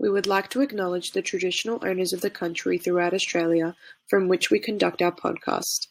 We would like to acknowledge the traditional owners of the country throughout Australia from which we conduct our podcast.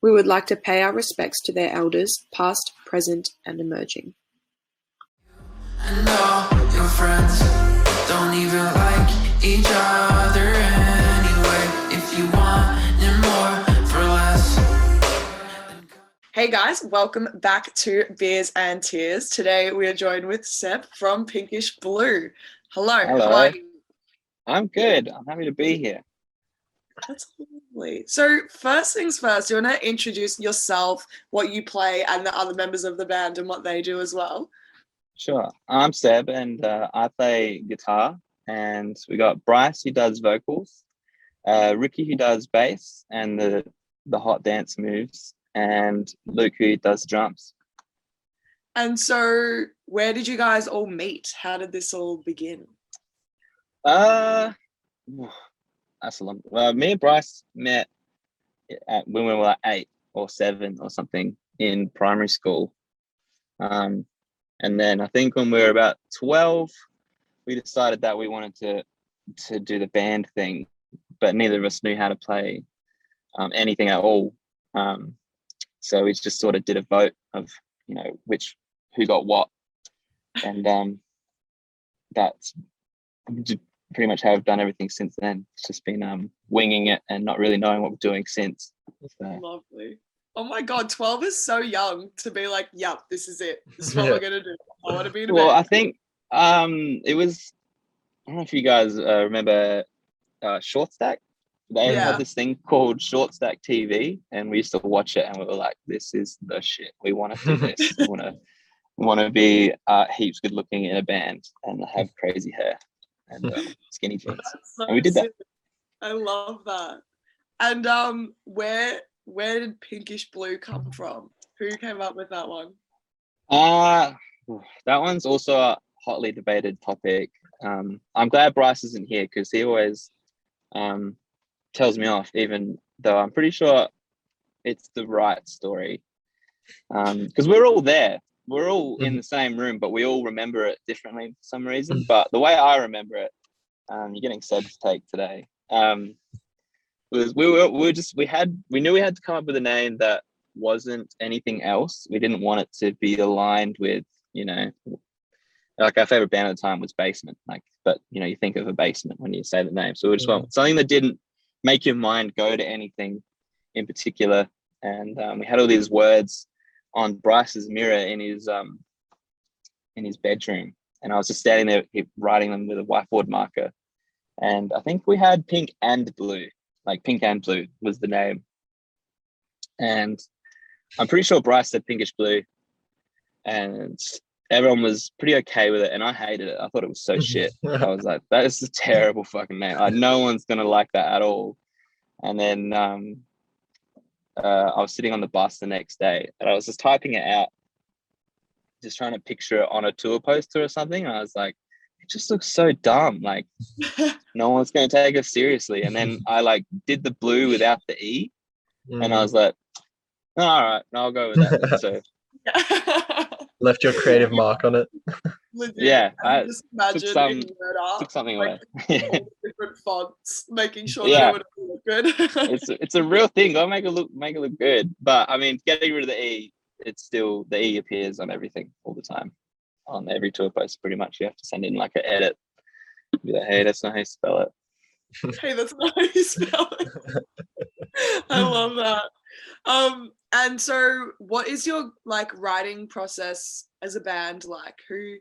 We would like to pay our respects to their elders, past, present, and emerging. And all your friends don't even like each other anyway. If you want more for less. Hey guys, welcome back to Beers and Tears. Today we are joined with Seb from Pinkish Blue. Hello, Hello. how are you? I'm good. I'm happy to be here. That's lovely. So, first things first, you want to introduce yourself, what you play, and the other members of the band and what they do as well. Sure. I'm Seb and uh, I play guitar. And we got Bryce who does vocals, uh, Ricky who does bass and the, the hot dance moves, and Luke who does drums. And so, where did you guys all meet? How did this all begin? Uh, that's a long. Well, me and Bryce met at, when we were like eight or seven or something in primary school. Um, and then I think when we were about twelve, we decided that we wanted to to do the band thing, but neither of us knew how to play um, anything at all. Um, so we just sort of did a vote of you know which who got what, and um, that's pretty much how I've done everything since then. It's just been um, winging it and not really knowing what we're doing since. So, Lovely. Oh my god, 12 is so young to be like, yep, this is it. This is what Yeah. we're gonna do. I want to be in a well, I think um, it was. I don't know if you guys uh, remember uh, Short Stack. They Yeah. had this thing called Short Stack TV, and we used to watch it, and we were like, "This is the shit. We want to do this. we want to want to be uh, heaps good looking in a band and have crazy hair and um, skinny jeans." So and we did that. I love that. And um, where where did Pinkish Blue come from? Who came up with that one? Uh that one's also a hotly debated topic. Um, I'm glad Bryce isn't here because he always um, tells me off, even though I'm pretty sure it's the right story. Because we're all there, we're all in the same room, but we all remember it differently for some reason. But the way I remember it, um, you're getting Seb's take today. Um, was we were we were just we had we knew we had to come up with a name that wasn't anything else. We didn't want it to be aligned with, you know, like our favorite band at the time was Basement. Like, but you know, you think of a basement when you say the name. So we just want something that didn't make your mind go to anything in particular. And um, we had all these words on Bryce's mirror in his um in his bedroom, and I was just standing there writing them with a whiteboard marker. And I think we had pink and blue, like pink and blue was the name. And I'm pretty sure Bryce said pinkish blue, and everyone was pretty okay with it, and I hated it. I thought it was so shit. I was like, that is a terrible fucking name. Like, no one's gonna like that at all. And then um, uh, I was sitting on the bus the next day, and I was just typing it out, just trying to picture it on a tour poster or something. And I was like, it just looks so dumb. Like no one's gonna take us seriously. And then I like did the blue without the e, and I was like, "Oh, all right, I'll go with that. so Left your creative mark on it. Legit, Yeah, I just imagine some- word took something like, away. all different fonts, making sure Yeah. that it would look good. it's it's a real thing. Go make it look make it look good. But I mean, getting rid of the e, it's still the e appears on everything all the time, on every tour post. Pretty much, you have to send in like an edit. Be like, hey, that's not how you spell it. hey, that's not how you spell it. I love that. Um, and so what is your like writing process as a band like? Who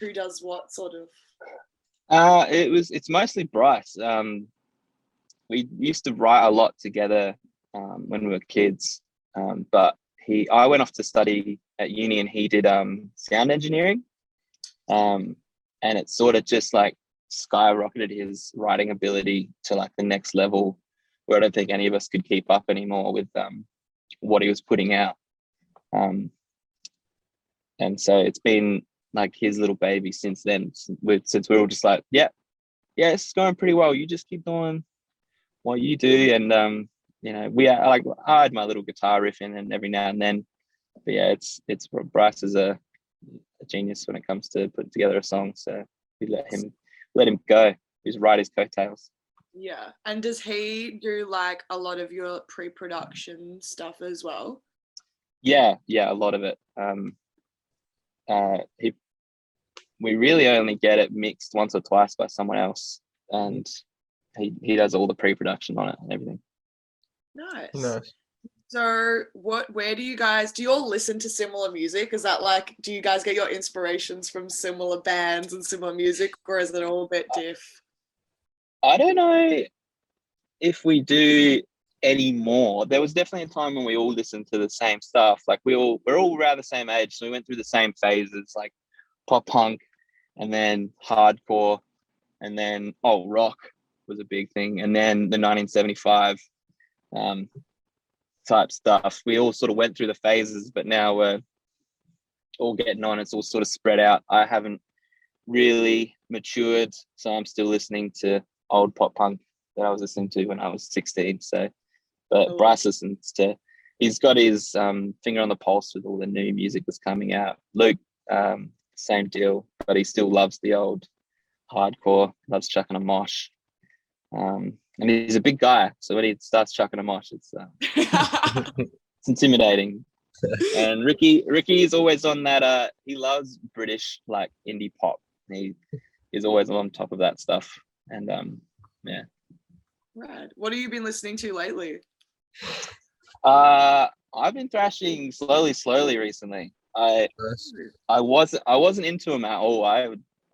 who does what sort of Uh, it was it's mostly Bryce. Um, we used to write a lot together um, when we were kids, um, but he I went off to study at uni and he did um, sound engineering, um, and it sort of just like skyrocketed his writing ability to like the next level, where I don't think any of us could keep up anymore with um, what he was putting out. Um, and so it's been like his little baby since then. since we're all just like, yeah, yeah, it's going pretty well. You just keep doing what you do, and um, you know, we are like I had my little guitar riff in, and every now and then, but yeah, it's it's Bryce is a, a genius when it comes to putting together a song. So we let him let him go. Just ride his coattails. Yeah. And does he do like a lot of your pre-production stuff as well? Yeah, yeah, a lot of it. Um, uh, he, we really only get it mixed once or twice by someone else, and he he does all the pre-production on it and everything. Nice. Nice. So what where do you guys do you all listen to similar music? Is that like do you guys get your inspirations from similar bands and similar music or is it all a bit diff? I don't know if we do any more. There was definitely a time when we all listened to the same stuff. Like we all we're all around the same age, so we went through the same phases, like pop punk, and then hardcore, and then oh rock was a big thing, and then the 1975 um, type stuff. We all sort of went through the phases, but now we're all getting on. It's all sort of spread out. I haven't really matured, so I'm still listening to old pop punk that I was listening to when I was 16. So, but Oh. Bryce listens to. He's got his um, finger on the pulse with all the new music that's coming out. Luke, um, same deal, but he still loves the old hardcore. Loves chucking a mosh. Um, and he's a big guy, so when he starts chucking a mosh, it's uh, it's intimidating. and Ricky, Ricky is always on that. Uh, he loves British like indie pop. He is always on top of that stuff. And um, Right. What have you been listening to lately? uh, I've been thrashing slowly, slowly recently. I I wasn't I wasn't into him at all. I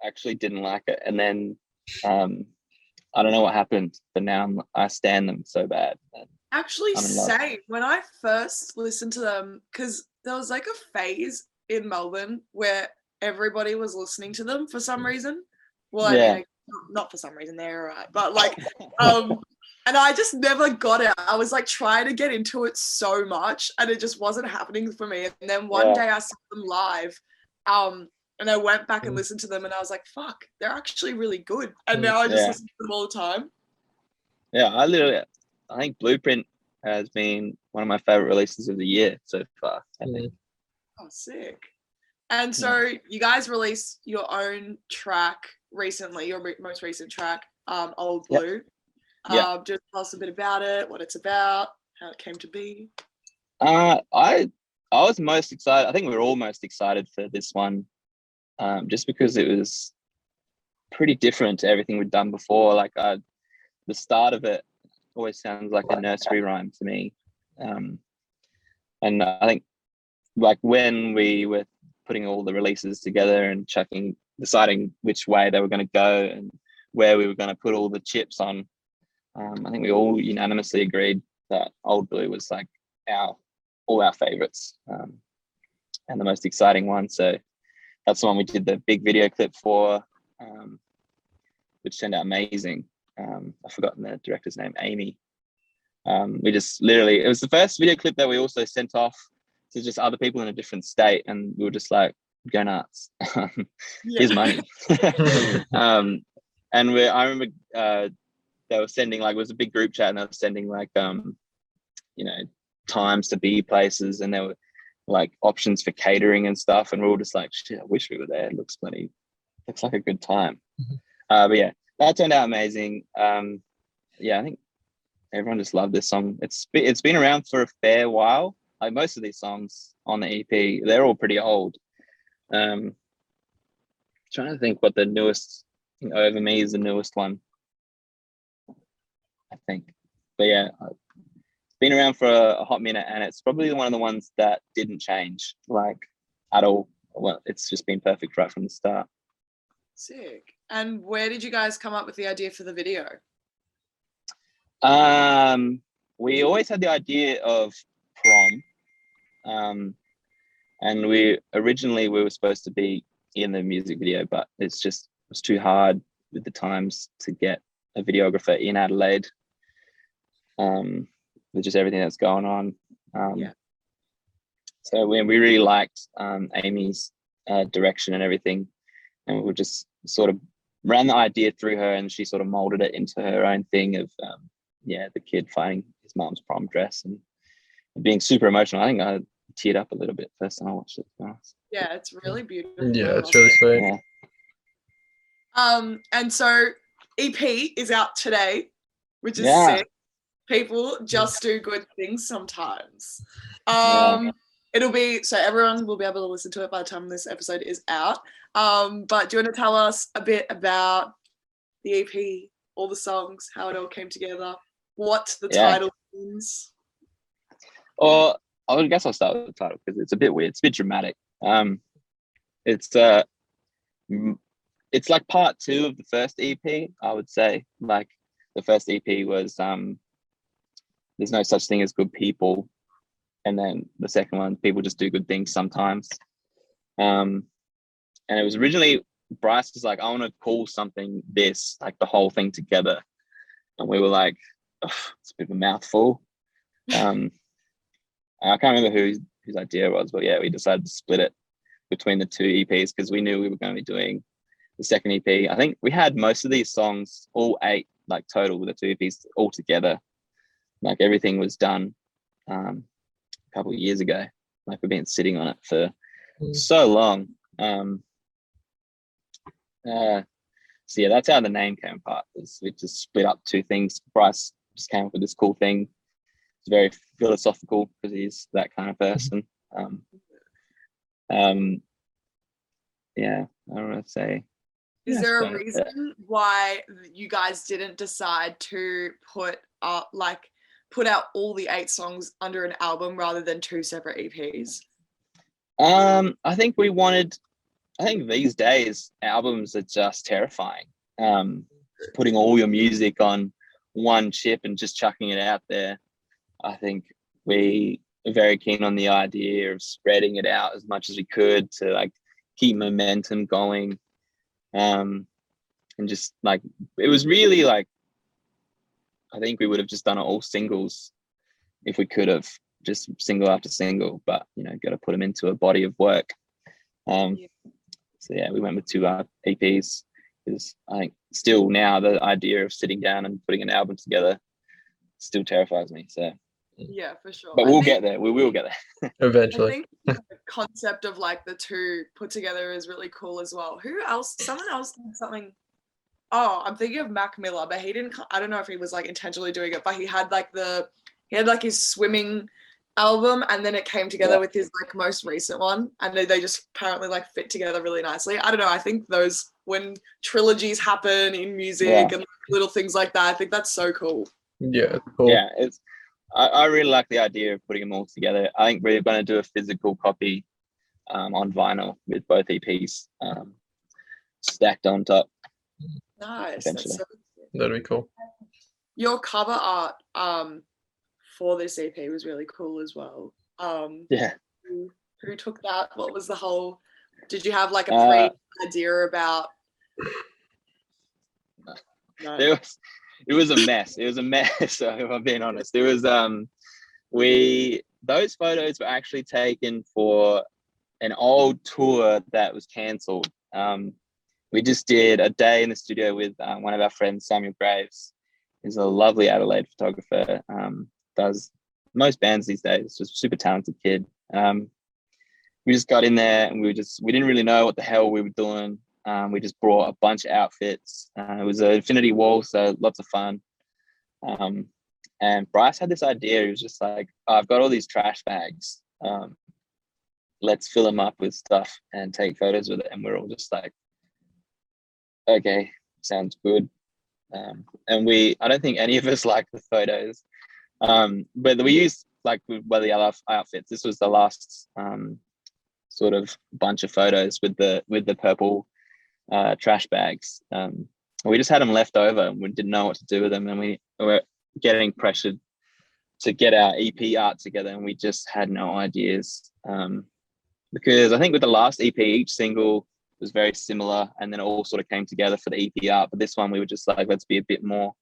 actually didn't like it, and then um, I don't know what happened, but now I'm, I stand them so bad. Actually, I'm in love. same. When I first listened to them, because there was like a phase in Melbourne where everybody was listening to them for some reason. Well, I Yeah. mean, not for some reason, they're alright, but like, um, and I just never got it. I was like trying to get into it so much, and it just wasn't happening for me. And then one Yeah. day I saw them live, um, and I went back and Mm. listened to them, and I was like, "Fuck, they're actually really good." And Mm, now I just yeah. listen to them all the time. yeah, I literally I think Blueprint has been one of my favorite releases of the year so far. I think. Oh, sick. And so you guys released your own track recently, your re- most recent track, um, Old Yep. Yeah. Um, just tell us a bit about it, what it's about, how it came to be. Uh, I I was most excited. I think we were all most excited for this one, um, just because it was pretty different to everything we'd done before. Like uh, the start of it always sounds like a nursery rhyme to me, um, and I think like when we were putting all the releases together and chucking, deciding which way they were going to go and where we were going to put all the chips on, um, I think we all unanimously agreed that Old Blue was like our all our favorites um, and the most exciting one. So that's the one we did the big video clip for, um, which turned out amazing. Um, I've forgotten the director's name, Amy. Um, we just literally, it was the first video clip that we also sent off to just other people in a different state, and we were just like, go nuts. Here's money. um, and we, I remember uh, they were sending like it was a big group chat, and they were sending like um, you know times to be places, and there were like options for catering and stuff, and we were all just like, shit, I wish we were there. It looks plenty, looks like a good time. Mhm. Uh, but yeah, that turned out amazing. Um, yeah, I think everyone just loved this song. It's it's been around for a fair while. Like most of these songs on the EP, they're all pretty old. Um, trying to think what the newest I over me is the newest one. I think, but yeah, it's been around for a, a hot minute, and it's probably one of the ones that didn't change like at all. Well, it's just been perfect right from the start. Sick. And where did you guys come up with the idea for the video? Um, we always had the idea of prom, um, and we originally we were supposed to be in the music video, but it's just it was too hard with the times to get a videographer in Adelaide. Um, with just everything that's going on. Um, Yeah. So we we really liked um, Amy's uh, direction and everything, and we just sort of ran the idea through her, and she sort of molded it into her own thing of um, yeah, the kid finding his mom's prom dress and being super emotional. I think I teared up a little bit first time I watched it. to be honest. Yeah, it's really beautiful. Yeah, it's really sweet. Yeah. Um, and so EP is out today, which is Yeah. sick. People just do good things sometimes. Yeah. Um, it'll be so everyone will be able to listen to it by the time this episode is out. Um, but do you want to tell us a bit about the EP, all the songs, how it all came together, what the Yeah. title means? Or I guess I'll start with the title because it's a bit weird. It's a bit dramatic. Um, it's uh, it's like part two of the first EP. I would say like the first EP was um, there's no such thing as good people, and then the second one, people just do good things sometimes. Um, and it was originally Bryce was like, I want to call something this, like the whole thing together, and we were like, it's a bit of a mouthful. Um, I can't remember who, whose idea it was, but yeah, we decided to split it between the two EPs because we knew we were going to be doing the second EP. I think we had most of these songs, all eight, like total with the two EPs all together. Like everything was done um, a couple of years ago. Like we've been sitting on it for Mm. so long. Um, uh, so yeah, that's how the name came apart. Was we just split up two things. Bryce just came up with this cool thing. It's very philosophical because he's that kind of person. Um, um, yeah, I don't know to say. Is Yeah, there a reason why you guys didn't decide to put up like put out all the eight songs under an album rather than two separate EPs? Um, I think we wanted. I think these days albums are just terrifying. Um, putting all your music on one chip and just chucking it out there. I think we are very keen on the idea of spreading it out as much as we could to like keep momentum going. Um, and just like it was really like I think we would have just done it all singles if we could have just single after single, but you know, got to put them into a body of work. Um, Yeah. so yeah, we went with two uh, EPs because I think still now the idea of sitting down and putting an album together still terrifies me. So, Yeah, for sure. but I we'll think- get there. We will get there. Eventually. I think the concept of like the two put together is really cool as well. Who else? Someone else did something. Oh, I'm thinking of Mac Miller, but he didn't. I don't know if he was like intentionally doing it, but he had like the he had like his swimming album, and then it came together Yeah. with his like most recent one, and they, they just apparently like fit together really nicely. I don't know. I think those when trilogies happen in music Yeah. and little things like that, I think that's so cool. Yeah. Cool. Yeah, it's. I, I really like the idea of putting them all together. I think we're going to do a physical copy um, on vinyl with both EPs um, stacked on top. Nice. Eventually. That's so That'd be cool. your cover art um for this EP was really cool as well. Um Yeah. who, who took that? What was the whole did you have like a Uh, pre idea about no. it was it was a mess. It was a mess. If I'm being honest, it was um we those photos were actually taken for an old tour that was cancelled. Um, we just did a day in the studio with uh, one of our friends, Samuel Graves. He's a lovely Adelaide photographer. Um, does most bands these days. Just super talented kid. Um, we just got in there and we were just we didn't really know what the hell we were doing. Um, we just brought a bunch of outfits. Uh, it was an infinity wall, so lots of fun. Um, and Bryce had this idea. He was just like, "Oh, "I've got all these trash bags. Um, let's fill them up with stuff and take photos with it." And we're all just like, "Okay, sounds good." Um, and we, I don't think any of us liked the photos, um, but we used like with well, the other outfits. This was the last um, sort of bunch of photos with the with the purple uh, trash bags. Um, we just had them left over and we didn't know what to do with them. And we were getting pressured to get our EP art together and we just had no ideas. Um, because I think with the last EP, each single was very similar and then it all sort of came together for the EP art. But this one, we were just like, let's be a bit more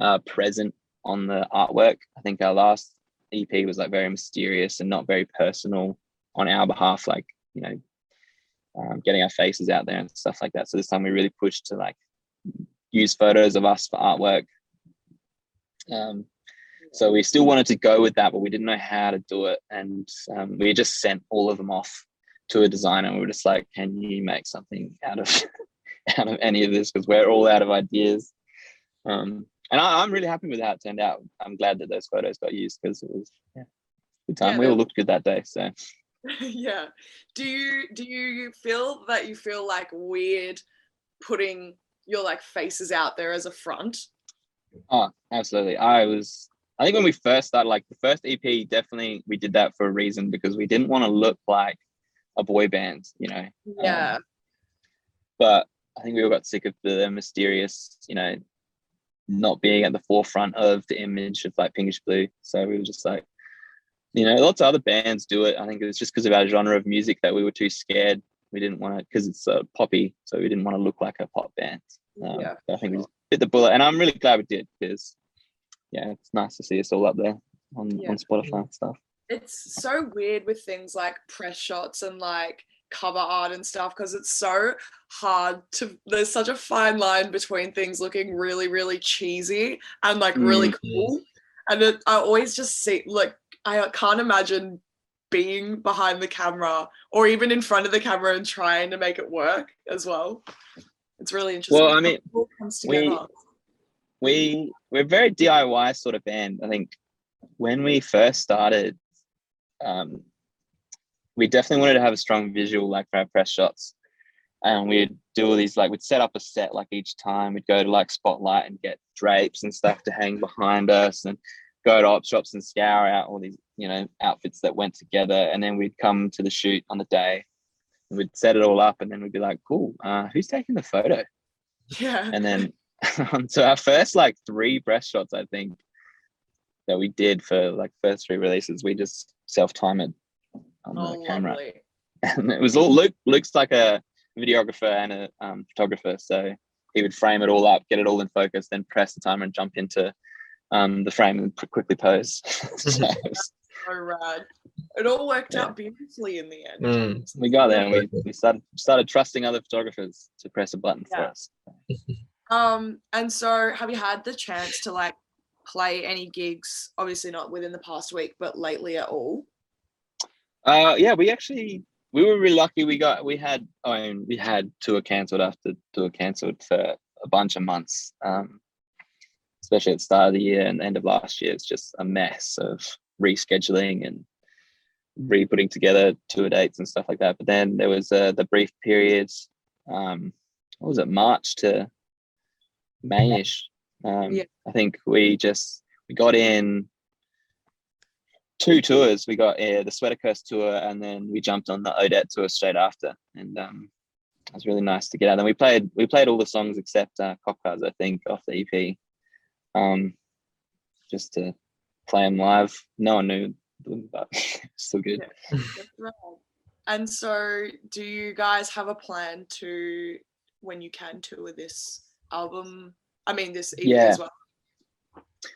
uh, present on the artwork. I think our last EP was like very mysterious and not very personal on our behalf, like, you know, um, getting our faces out there and stuff like that. So this time we really pushed to like use photos of us for artwork. Um, so we still wanted to go with that, but we didn't know how to do it. And um, we just sent all of them off to a designer. And we were just like, "Can you make something out of out of any of this because we're all out of ideas. Um, and I, I'm really happy with how it turned out. I'm glad that those photos got used because it was yeah, good time. Yeah, we all looked good that day. So yeah. Do you do you feel that you feel like weird putting your like faces out there as a front? Oh, absolutely. I was. I think when we first started, like the first EP, definitely we did that for a reason because we didn't want to look like a boy band, you know. Yeah. But I think we all got sick of the mysterious, you know, not being at the forefront of the image of like Pinkish Blue. So we were just like, you know, lots of other bands do it. I think it's just because of our genre of music that we were too scared. We didn't want to because it's uh, poppy, so we didn't want to look like a pop band. Um, Yeah, I think we just bit the bullet, and I'm really glad we did because, yeah, it's nice to see us all up there on, Yeah. on Spotify and stuff. It's so weird with things like press shots and like cover art and stuff because it's so hard to there's such a fine line between things looking really really cheesy and like really Mm. cool and it, i always just see like i can't imagine being behind the camera or even in front of the camera and trying to make it work as well it's really interesting Well, I mean, comes we, we we're a very DIY sort of band. I think when we first started, um, we definitely wanted to have a strong visual, like for our press shots, and we'd do all these like we'd set up a set like each time. We'd go to like Spotlight and get drapes and stuff to hang behind us, and go to op shops and scour out all these you know outfits that went together, and then we'd come to the shoot on the day. and We'd set it all up, and then we'd be like, "Cool, uh, who's taking the photo?" yeah and then so our first like three breast shots i think that we did for like first three releases we just self-timed on oh, the camera. lovely. and it was all luke luke's like a videographer and a um, photographer so he would frame it all up get it all in focus then press the timer and jump into um, the frame and quickly pose. So it so rad. It all worked Yeah. out beautifully in the end. Mm. we got there and we, we started started trusting other photographers to press a button for us Um, and so have you had the chance to like play any gigs? Obviously not within the past week, but lately at all. Uh, yeah, we actually we were really lucky. We got we had I mean we had tour cancelled after tour cancelled for a bunch of months. Um, especially at the start of the year and the end of last year, it's just a mess of rescheduling and re-putting together tour dates and stuff like that. But then there was uh, the brief periods. Um, what was it? March to Mayish. Um, Yeah. I think we just we got in two tours. We got uh, the Sweater Curse tour, and then we jumped on the Odette tour straight after, and um, it was really nice to get out. And we played we played all the songs except uh, I think, off the EP, um, just to play them live. No one knew but still good. Rad. And so do you guys have a plan to when you can tour this album? I mean this EP Yeah. as well.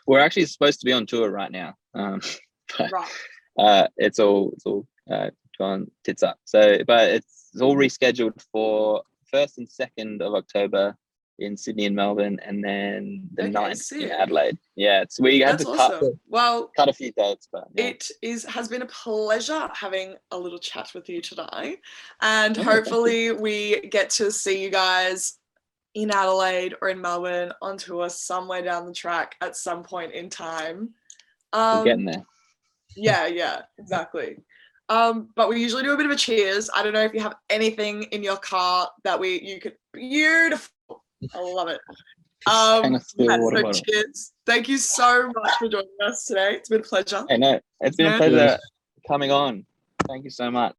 We're actually supposed to be on tour right now. Um, but Right. uh, it's all it's all uh, gone tits up. So, but it's, it's all rescheduled for first and second of October in Sydney and Melbourne, and then the Okay, 9th in. Adelaide. Yeah, it's we had That's to cut awesome. Well, cut a few dates, but yeah. it is has been a pleasure having a little chat with you today and Yeah, thank you. hopefully we get to see you guys in adelaide or in melbourne on tour somewhere down the track at some point in time. We're um, getting there. yeah yeah exactly. Um, but we usually do a bit of a cheers. I don't know if you have anything in your car that we you could beautiful. I love it. Um, yeah, so cheers. Thank you so much for joining us today. It's been a pleasure. Hey, no, it's been a pleasure coming on. Thank you so much.